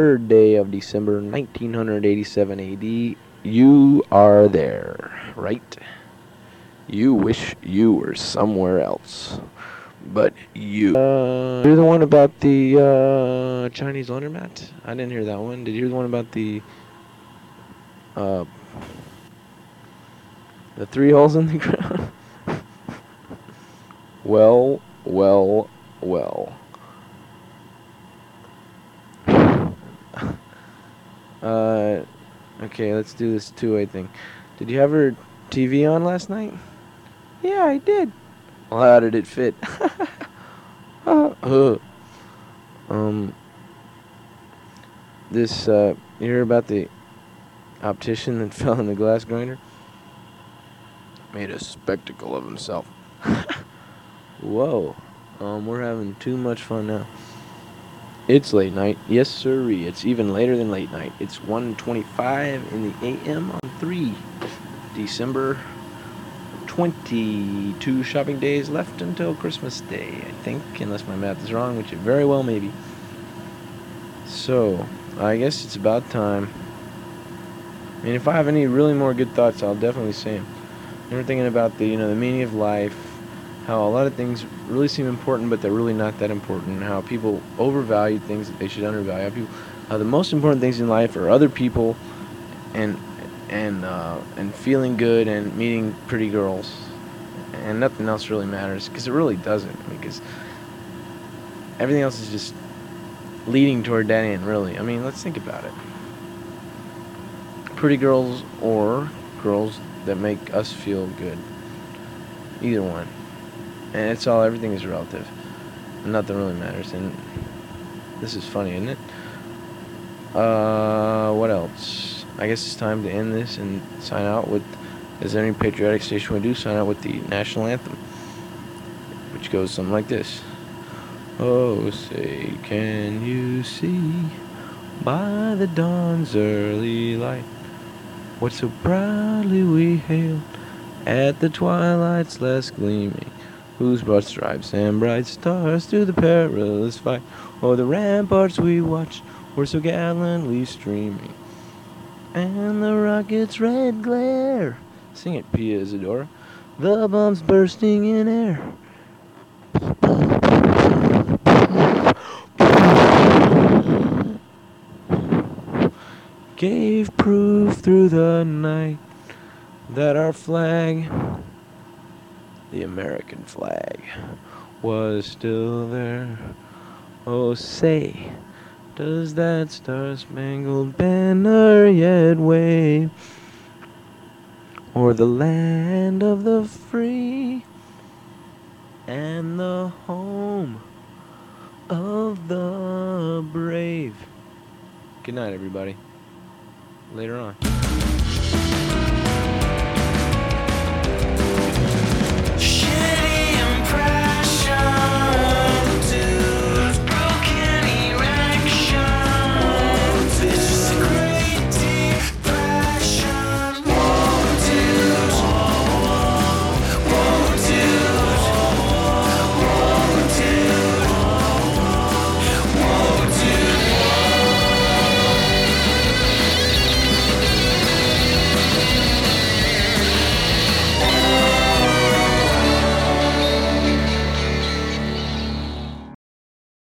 3rd day of December 1987 AD. You are there, right? You wish you were somewhere else. But you. Uh, you're the one about the uh, Chinese laundromat? I didn't hear that one. Did you hear the one about the. Uh, the three holes in the ground? well, well, well. Okay, let's do this two-way thing. Did you have her TV on last night? Yeah, I did. Well, how did it fit? uh, uh. Um, this, uh, you hear about the optician that fell in the glass grinder? Made a spectacle of himself. Whoa. Um, we're having too much fun now. It's late night. Yes, sirree. It's even later than late night. It's 1.25 in the a.m. on 3 December 22 shopping days left until Christmas Day, I think, unless my math is wrong, which it very well may be. So, I guess it's about time. I mean, if I have any really more good thoughts, I'll definitely say them. We're thinking about the, you know, the meaning of life, how a lot of things really seem important, but they're really not that important. How people overvalue things that they should undervalue. How people, how the most important things in life are other people, and and uh, and feeling good and meeting pretty girls, and nothing else really matters because it really doesn't. Because everything else is just leading toward that end. Really, I mean, let's think about it. Pretty girls or girls that make us feel good. Either one and it's all everything is relative. And nothing really matters. And this is funny isn't it? Uh what else? I guess it's time to end this and sign out with as any patriotic station would do? Sign out with the national anthem which goes something like this. Oh say can you see by the dawn's early light what so proudly we hailed at the twilight's last gleaming whose broad stripes and bright stars through the perilous fight o'er the ramparts we watched were so gallantly streaming. And the rocket's red glare, sing it, Pia Zadora, the bombs bursting in air. Gave proof through the night that our flag the American flag was still there. Oh, say, does that star spangled banner yet wave? O'er the land of the free and the home of the brave. Good night, everybody. Later on.